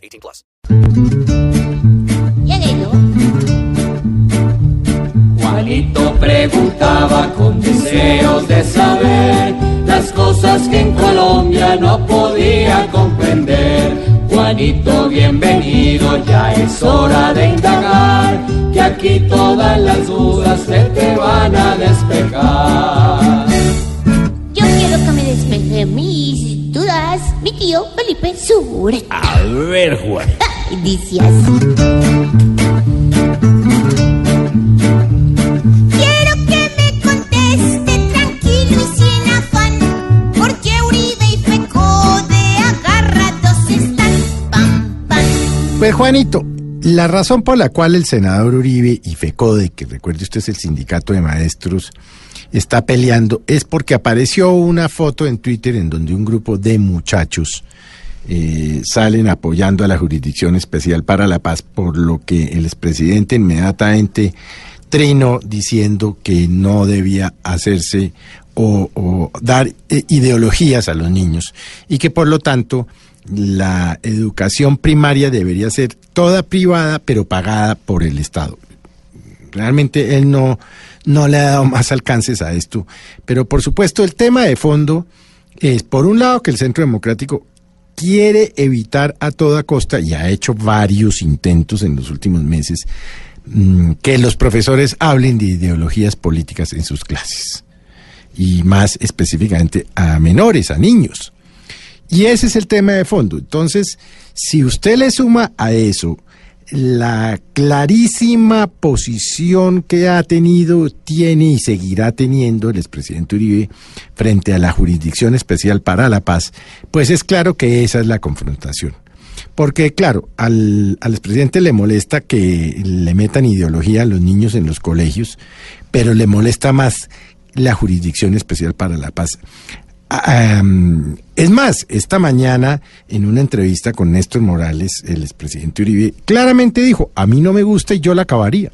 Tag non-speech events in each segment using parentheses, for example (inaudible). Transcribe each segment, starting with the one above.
18 plus. Juanito preguntaba con deseos de saber las cosas que en Colombia no podía comprender. Juanito, bienvenido, ya es hora de indagar, que aquí todas las dudas se te van a despejar. A ver, Juan. (laughs) Dice así. Quiero que me conteste tranquilo y sin afán, porque Uribe y Feco de agarrados están. Pam, pam. Pues Juanito, la razón por la cual el senador Uribe y FECODE, que recuerde usted es el sindicato de maestros, está peleando es porque apareció una foto en Twitter en donde un grupo de muchachos eh, salen apoyando a la Jurisdicción Especial para la Paz, por lo que el expresidente inmediatamente trinó diciendo que no debía hacerse o, o dar eh, ideologías a los niños y que por lo tanto la educación primaria debería ser toda privada pero pagada por el Estado. Realmente él no, no le ha dado más alcances a esto, pero por supuesto el tema de fondo es por un lado que el Centro Democrático quiere evitar a toda costa y ha hecho varios intentos en los últimos meses mm, que los profesores hablen de ideologías políticas en sus clases y más específicamente a menores, a niños. Y ese es el tema de fondo. Entonces, si usted le suma a eso la clarísima posición que ha tenido, tiene y seguirá teniendo el expresidente Uribe frente a la Jurisdicción Especial para la Paz, pues es claro que esa es la confrontación. Porque, claro, al, al expresidente le molesta que le metan ideología a los niños en los colegios, pero le molesta más la Jurisdicción Especial para la Paz. Um, es más, esta mañana en una entrevista con Néstor Morales, el expresidente Uribe, claramente dijo, a mí no me gusta y yo la acabaría.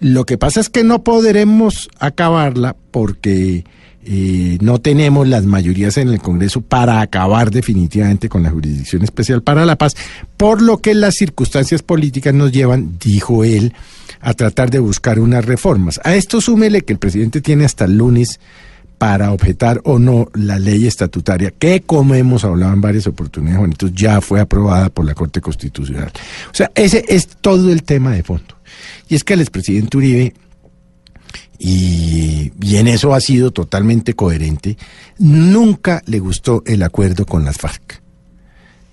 Lo que pasa es que no podremos acabarla porque eh, no tenemos las mayorías en el Congreso para acabar definitivamente con la Jurisdicción Especial para la Paz, por lo que las circunstancias políticas nos llevan, dijo él, a tratar de buscar unas reformas. A esto súmele que el presidente tiene hasta el lunes para objetar o no la ley estatutaria, que como hemos hablado en varias oportunidades, Juanito, ya fue aprobada por la Corte Constitucional. O sea, ese es todo el tema de fondo. Y es que el expresidente Uribe, y, y en eso ha sido totalmente coherente, nunca le gustó el acuerdo con las FARC.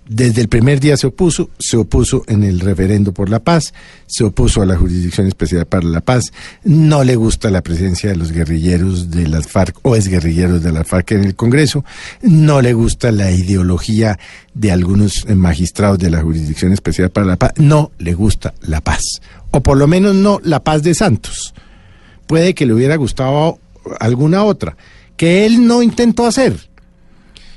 Desde el primer día se opuso, se opuso en el referendo por la paz, se opuso a la Jurisdicción Especial para la Paz, no le gusta la presencia de los guerrilleros de las FARC o exguerrilleros de las FARC en el Congreso, no le gusta la ideología de algunos magistrados de la Jurisdicción Especial para la Paz, no le gusta la paz, o por lo menos no la paz de Santos. Puede que le hubiera gustado alguna otra, que él no intentó hacer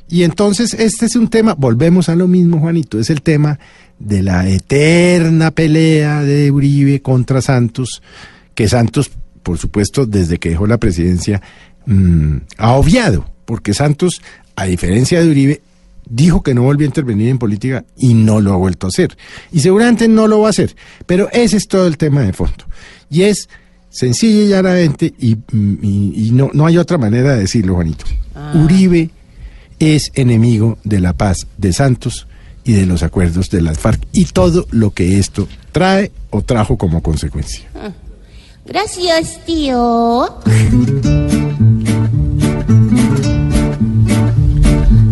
y entonces este es un tema, volvemos a lo mismo, Juanito, es el tema de la eterna pelea de Uribe contra Santos, que Santos, por supuesto, desde que dejó la presidencia, mmm, ha obviado, porque Santos, a diferencia de Uribe, dijo que no volvía a intervenir en política y no lo ha vuelto a hacer. Y seguramente no lo va a hacer. Pero ese es todo el tema de fondo. Y es sencillo y llanamente, y, y, y no, no hay otra manera de decirlo, Juanito. Ah. Uribe es enemigo de la paz de Santos y de los acuerdos de las FARC y todo lo que esto trae o trajo como consecuencia. Gracias, tío.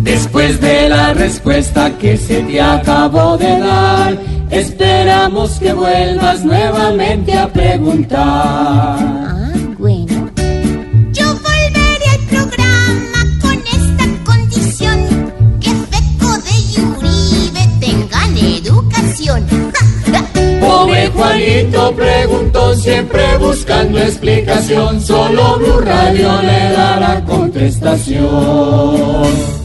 Después de la respuesta que se te acabó de dar, esperamos que vuelvas nuevamente a preguntar. Pobre Juanito preguntó siempre buscando explicación, solo Blue Radio le dará contestación.